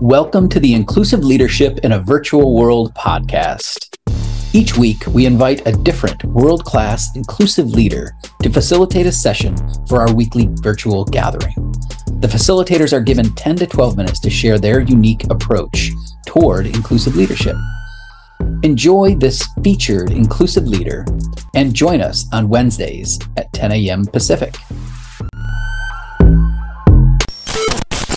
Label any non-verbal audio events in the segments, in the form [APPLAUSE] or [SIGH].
Welcome to the Inclusive Leadership in a Virtual World podcast. Each week, we invite a different world class inclusive leader to facilitate a session for our weekly virtual gathering. The facilitators are given 10 to 12 minutes to share their unique approach toward inclusive leadership. Enjoy this featured inclusive leader and join us on Wednesdays at 10 a.m. Pacific.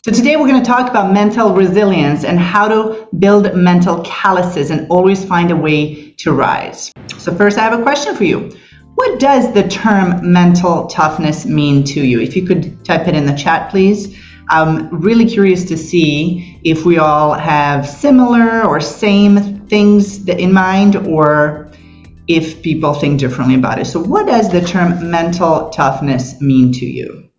So today we're going to talk about mental resilience and how to build mental calluses and always find a way to rise. So first I have a question for you. What does the term mental toughness mean to you? If you could type it in the chat, please. I'm really curious to see if we all have similar or same things in mind or if people think differently about it. So, what does the term mental toughness mean to you?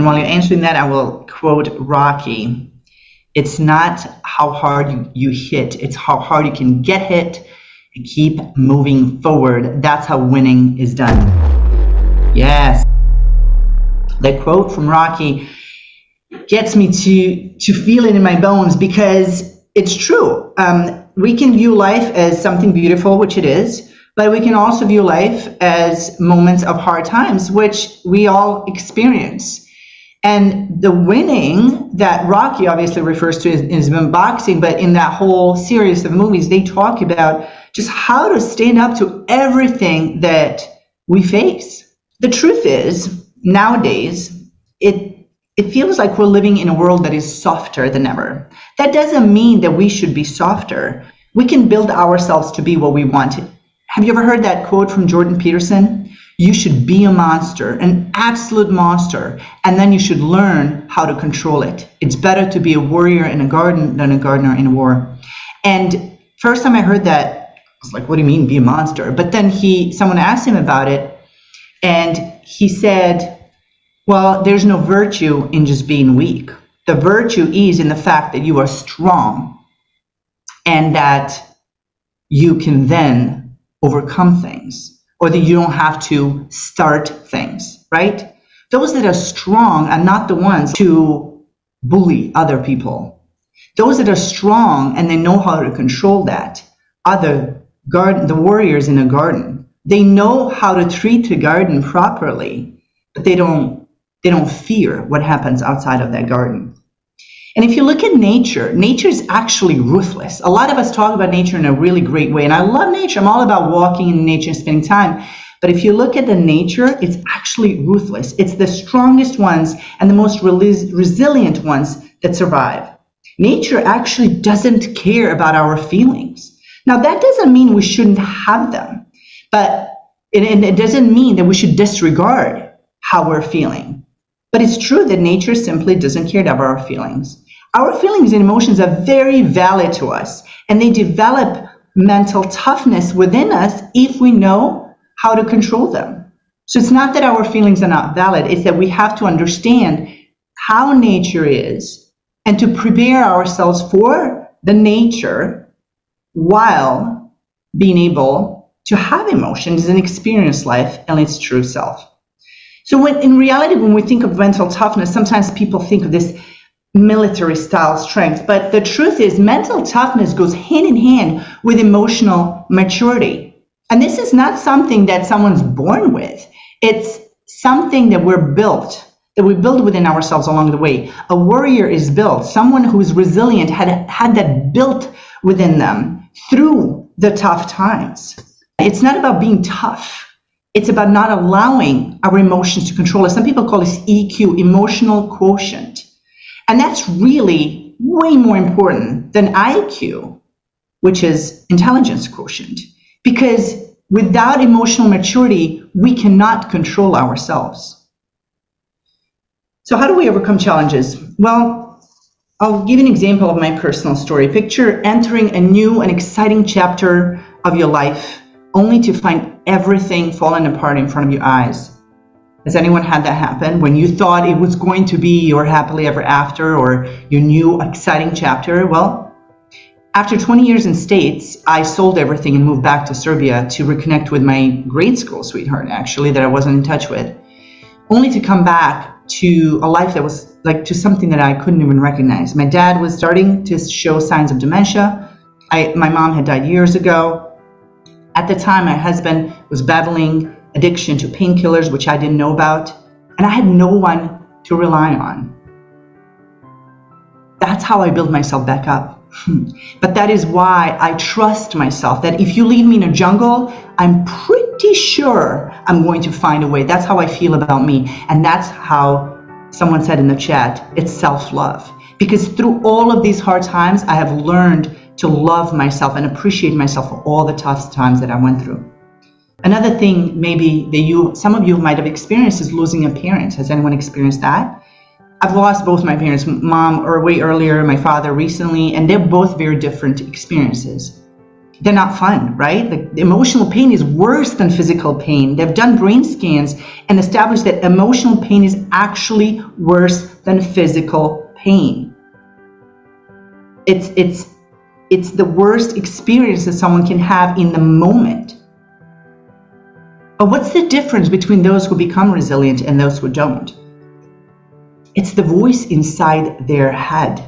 And while you're answering that, I will quote Rocky It's not how hard you, hit, it's how hard you can get hit and keep moving forward. That's how winning is done. Yes. That quote from Rocky gets me to, to feel it in my bones because it's true. Um, we can view life as something beautiful, which it is, but we can also view life as moments of hard times, which we all experience. And the winning that Rocky obviously refers to is, in boxing, but in that whole series of movies, they talk about just how to stand up to everything that we face. The truth is, nowadays, it it feels like we're living in a world that is softer than ever. That doesn't mean that we should be softer. We can build ourselves to be what we want. Have you ever heard that quote from Jordan Peterson? you should be a monster, an absolute monster, and then you should learn how to control it. It's better to be a warrior in a garden than a gardener in a war. And first time I heard that, I was like, what do you mean be a monster? But then he someone asked him about it, and he said, Well, there's no virtue in just being weak. The virtue is in the fact that you are strong and that you can then overcome things or that you don't have to start things, right? Those that are strong are not the ones to bully other people. Those that are strong and they know how to control that are the garden, the warriors in a garden. They know how to treat the garden properly, but they don't they don't fear what happens outside of that garden. And if you look at nature, nature is actually ruthless. A lot of us talk about nature in a really great way. And I love nature. I'm all about walking in nature and spending time. But if you look at the nature, it's actually ruthless. It's the strongest ones and the most resilient ones that survive. Nature actually doesn't care about our feelings. Now, that doesn't mean we shouldn't have them, but it, it doesn't mean that we should disregard how we're feeling. But it's true that nature simply doesn't care about our feelings. Our feelings and emotions are very valid to us, and they develop mental toughness within us if we know how to control them. So it's not that our feelings are not valid, it's that we have to understand how nature is and to prepare ourselves for the nature while being able to have emotions and experience life in its true self. So when in reality, when we think of mental toughness, sometimes people think of this military style strength. But the truth is, mental toughness goes hand in hand with emotional maturity. And this is not something that someone's born with, it's something that we're built. That we build within ourselves along the way. A warrior is built. Someone who's resilient had had that built within them through the tough times. It's not about being tough it's about not allowing our emotions to control us. Some people call this EQ, emotional quotient. And that's really way more important than IQ, which is intelligence quotient. Because without emotional maturity, we cannot control ourselves. So, how do we overcome challenges? Well, I'll give an example of my personal story. Picture entering a new and exciting chapter of your life only to find everything falling apart in front of your eyes. Has anyone had that happen when you thought it was going to be your happily ever after or your new exciting chapter? Well, after 20 years in States, I sold everything and moved back to Serbia to reconnect with my grade school sweetheart, actually, that I wasn't in touch with, only to come back to a life that was like to something that I couldn't even recognize. My dad was starting to show signs of dementia. I, my mom had died years ago. At the time, my husband was battling addiction to painkillers, which I didn't know about, and I had no one to rely on. That's how I build myself back up. [LAUGHS] but that is why I trust myself that if you leave me in a jungle, I'm pretty sure I'm going to find a way. That's how I feel about me. And that's how someone said in the chat it's self love. Because through all of these hard times, I have learned to love myself and appreciate myself for all the tough times that I went through. Another thing, maybe that you, some of you might have experienced, is losing a parent. Has anyone experienced that? I've lost both my parents, mom or way earlier, my father recently, and they're both very different experiences. They're not fun, right? Like emotional pain is worse than physical pain. They've done brain scans and established that emotional pain is actually worse than physical pain. It's it's it's the worst experience that someone can have in the moment. But what's the difference between those who become resilient and those who don't? It's the voice inside their head.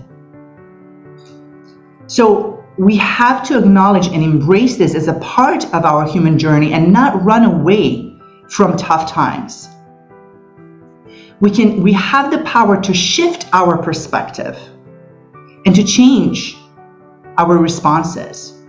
So we have to acknowledge and embrace this as a part of our human journey and not run away from tough times. We can we have the power to shift our perspective and to change our responses.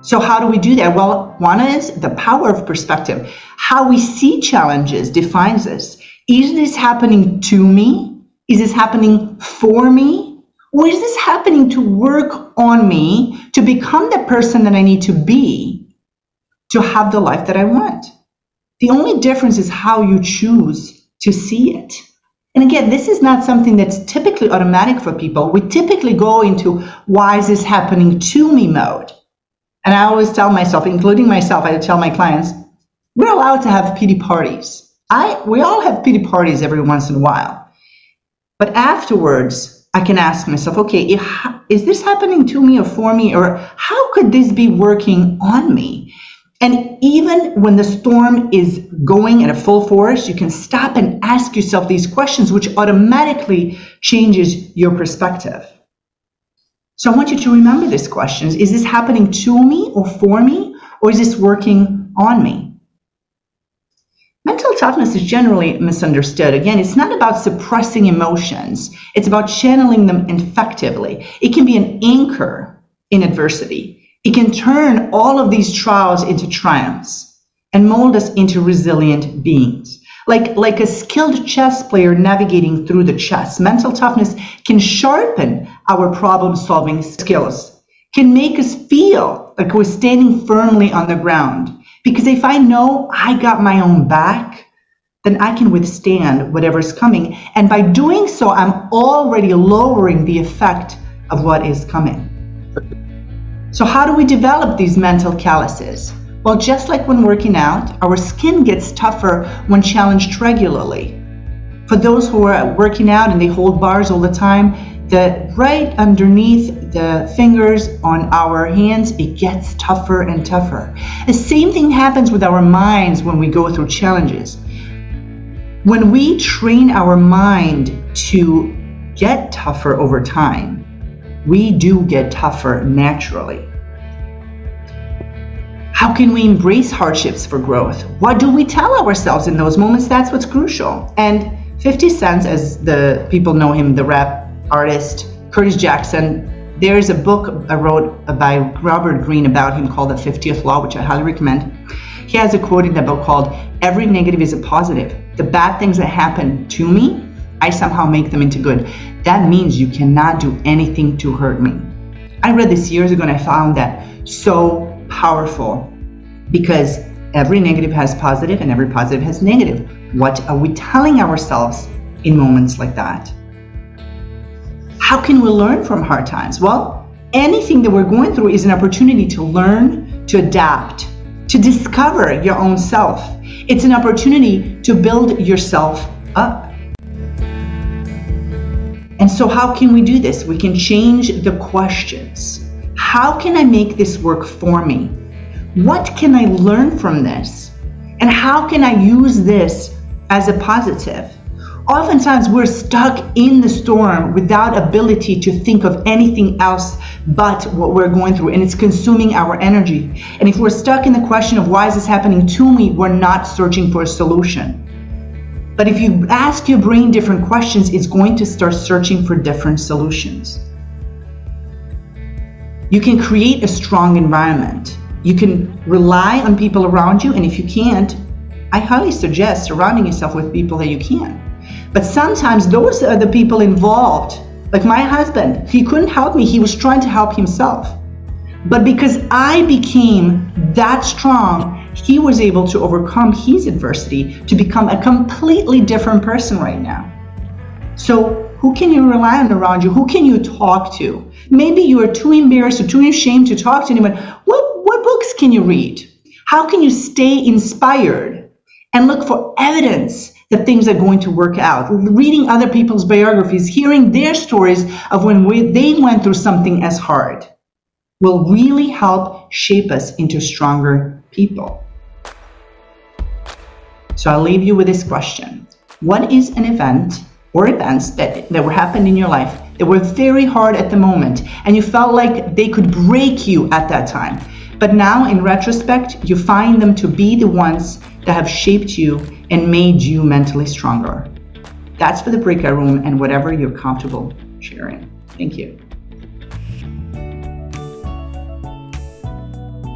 So how do we do that? Well, one is the power of perspective. How we see challenges defines us. Is this happening to me? Is this happening for me? Or is this happening to work on me to become the person that I need to be to have the life that I want? The only difference is how you choose to see it. And again, this is not something that's typically automatic for people. We typically go into why is this happening to me mode. And I always tell myself, including myself, I tell my clients, we're allowed to have pity parties. I we all have pity parties every once in a while. But afterwards, I can ask myself, okay, if, is this happening to me or for me, or how could this be working on me? And even when the storm is going at a full force, you can stop and ask yourself these questions, which automatically changes your perspective. So I want you to remember these questions. Is this happening to me or for me, or is this working on me? Mental toughness is generally misunderstood. Again, it's not about suppressing emotions, it's about channeling them effectively. It can be an anchor in adversity. It can turn all of these trials into triumphs and mold us into resilient beings. Like, like a skilled chess player navigating through the chess, mental toughness can sharpen our problem solving skills, can make us feel like we're standing firmly on the ground because if I know I got my own back, then I can withstand whatever's coming. And by doing so, I'm already lowering the effect of what is coming. So, how do we develop these mental calluses? Well, just like when working out, our skin gets tougher when challenged regularly. For those who are working out and they hold bars all the time, the right underneath the fingers on our hands, it gets tougher and tougher. The same thing happens with our minds when we go through challenges. When we train our mind to get tougher over time, we do get tougher naturally. How can we embrace hardships for growth? What do we tell ourselves in those moments? That's what's crucial. And 50 Cent, as the people know him, the rap artist Curtis Jackson. There's a book I wrote by Robert Greene about him called The 50th Law, which I highly recommend. He has a quote in that book called Every negative is a positive. The bad things that happen to me, I somehow make them into good. That means you cannot do anything to hurt me. I read this years ago and I found that so powerful because every negative has positive and every positive has negative. What are we telling ourselves in moments like that? How can we learn from hard times? Well, anything that we're going through is an opportunity to learn, to adapt, to discover your own self. It's an opportunity to build yourself up. And so, how can we do this? We can change the questions. How can I make this work for me? What can I learn from this? And how can I use this as a positive? oftentimes we're stuck in the storm without ability to think of anything else but what we're going through and it's consuming our energy and if we're stuck in the question of why is this happening to me we're not searching for a solution but if you ask your brain different questions it's going to start searching for different solutions you can create a strong environment you can rely on people around you and if you can't i highly suggest surrounding yourself with people that you can but sometimes those are the people involved. Like my husband, he couldn't help me. He was trying to help himself. But because I became that strong, he was able to overcome his adversity to become a completely different person right now. So, who can you rely on around you? Who can you talk to? Maybe you are too embarrassed or too ashamed to talk to anyone. What, what books can you read? How can you stay inspired and look for evidence that things are going to work out. Reading other people's biographies, hearing their stories of when we, they went through something as hard will really help shape us into stronger people. So I'll leave you with this question. What is an event or events that, that were happened in your life that were very hard at the moment and you felt like they could break you at that time? But now, in retrospect, you find them to be the ones that have shaped you and made you mentally stronger. That's for the breakout room and whatever you're comfortable sharing. Thank you.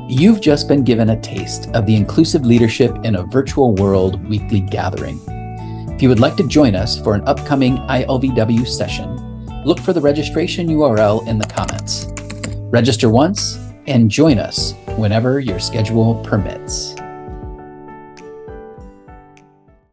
You've just been given a taste of the Inclusive Leadership in a Virtual World weekly gathering. If you would like to join us for an upcoming ILVW session, look for the registration URL in the comments. Register once and join us whenever your schedule permits.